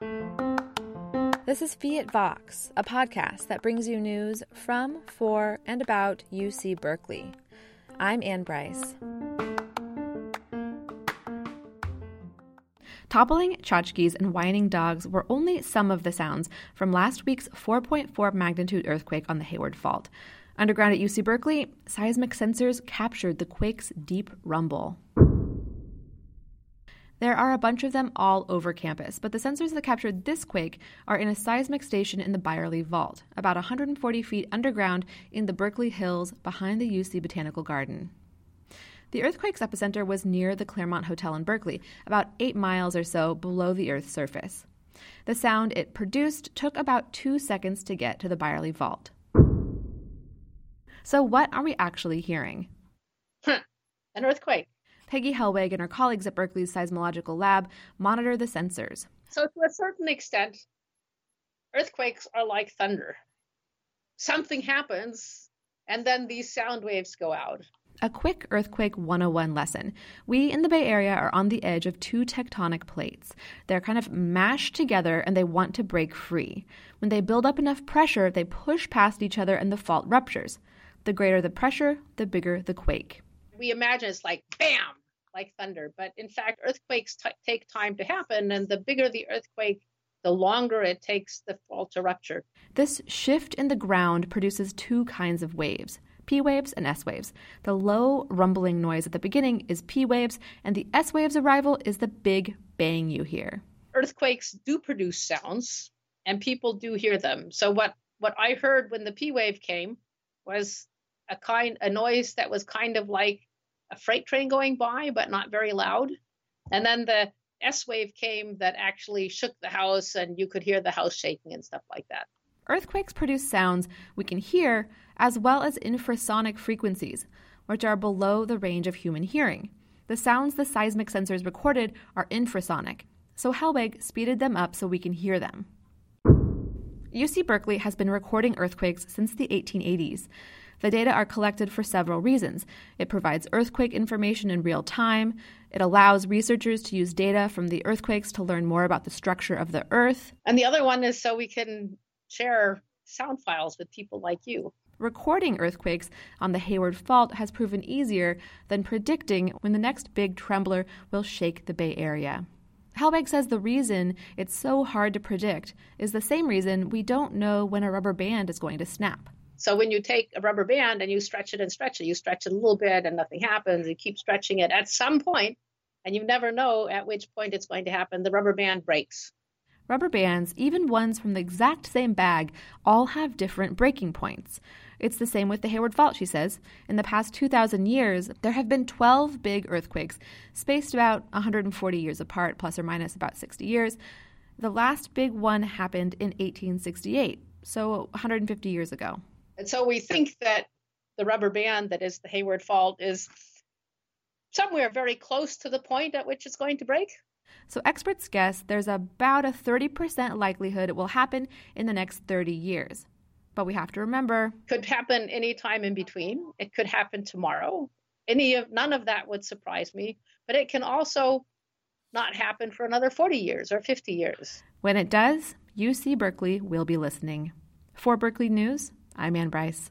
This is Fiat Vox, a podcast that brings you news from, for, and about UC Berkeley. I'm Anne Brice. Toppling tchotchkes and whining dogs were only some of the sounds from last week's 4.4 magnitude earthquake on the Hayward Fault. Underground at UC Berkeley, seismic sensors captured the quake's deep rumble. There are a bunch of them all over campus, but the sensors that captured this quake are in a seismic station in the Byerly Vault, about 140 feet underground in the Berkeley Hills behind the UC Botanical Garden. The earthquake's epicenter was near the Claremont Hotel in Berkeley, about eight miles or so below the Earth's surface. The sound it produced took about two seconds to get to the Byerly Vault. So, what are we actually hearing? An earthquake. Peggy Hellweg and her colleagues at Berkeley's seismological lab monitor the sensors. So, to a certain extent, earthquakes are like thunder. Something happens, and then these sound waves go out. A quick Earthquake 101 lesson. We in the Bay Area are on the edge of two tectonic plates. They're kind of mashed together and they want to break free. When they build up enough pressure, they push past each other and the fault ruptures. The greater the pressure, the bigger the quake. We imagine it's like bam, like thunder, but in fact, earthquakes t- take time to happen, and the bigger the earthquake, the longer it takes the fault to rupture. This shift in the ground produces two kinds of waves P waves and S waves. The low rumbling noise at the beginning is P waves, and the S waves arrival is the big bang you hear. Earthquakes do produce sounds, and people do hear them. So what what I heard when the P wave came was a kind a noise that was kind of like a freight train going by, but not very loud. And then the S wave came that actually shook the house, and you could hear the house shaking and stuff like that. Earthquakes produce sounds we can hear, as well as infrasonic frequencies, which are below the range of human hearing. The sounds the seismic sensors recorded are infrasonic, so Hellweg speeded them up so we can hear them. UC Berkeley has been recording earthquakes since the 1880s. The data are collected for several reasons. It provides earthquake information in real time, it allows researchers to use data from the earthquakes to learn more about the structure of the Earth. And the other one is so we can share sound files with people like you. Recording earthquakes on the Hayward Fault has proven easier than predicting when the next big trembler will shake the Bay Area. Hellweg says the reason it's so hard to predict is the same reason we don't know when a rubber band is going to snap. So when you take a rubber band and you stretch it and stretch it, you stretch it a little bit and nothing happens, you keep stretching it at some point, and you never know at which point it's going to happen, the rubber band breaks. Rubber bands, even ones from the exact same bag, all have different breaking points. It's the same with the Hayward Fault, she says. In the past 2,000 years, there have been 12 big earthquakes, spaced about 140 years apart, plus or minus about 60 years. The last big one happened in 1868, so 150 years ago. And so we think that the rubber band that is the Hayward Fault is somewhere very close to the point at which it's going to break. So experts guess there's about a 30% likelihood it will happen in the next 30 years. But we have to remember could happen any time in between. It could happen tomorrow. Any of none of that would surprise me, but it can also not happen for another 40 years or 50 years. When it does, UC Berkeley will be listening. For Berkeley News, I'm Anne Brice.